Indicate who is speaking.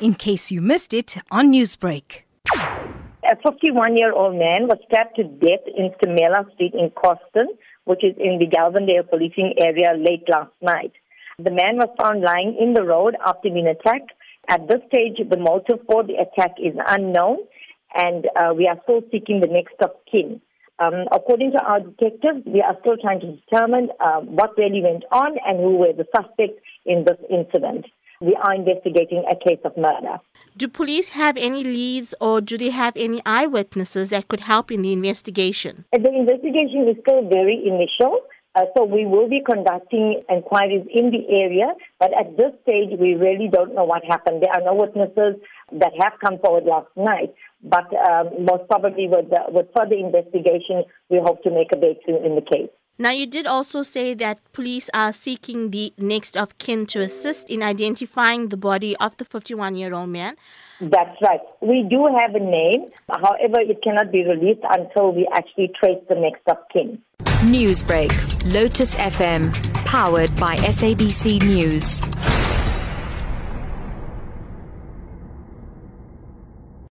Speaker 1: in case you missed it on Newsbreak.
Speaker 2: A 51 year old man was stabbed to death in Stamela Street in Korsten, which is in the Gelvandale policing area late last night. The man was found lying in the road after being attacked. At this stage, the motive for the attack is unknown, and uh, we are still seeking the next of kin. Um, according to our detectives, we are still trying to determine uh, what really went on and who were the suspects in this incident. We are investigating a case of murder.
Speaker 3: Do police have any leads or do they have any eyewitnesses that could help in the investigation?
Speaker 2: The investigation is still very initial. Uh, so we will be conducting inquiries in the area, but at this stage we really don't know what happened. There are no witnesses that have come forward last night, but um, most probably with, uh, with further investigation, we hope to make a breakthrough in the case.
Speaker 3: Now, you did also say that police are seeking the next of kin to assist in identifying the body of the 51 year old man.
Speaker 2: That's right. We do have a name. However, it cannot be released until we actually trace the next of kin.
Speaker 4: Newsbreak, Lotus FM, powered by SABC News.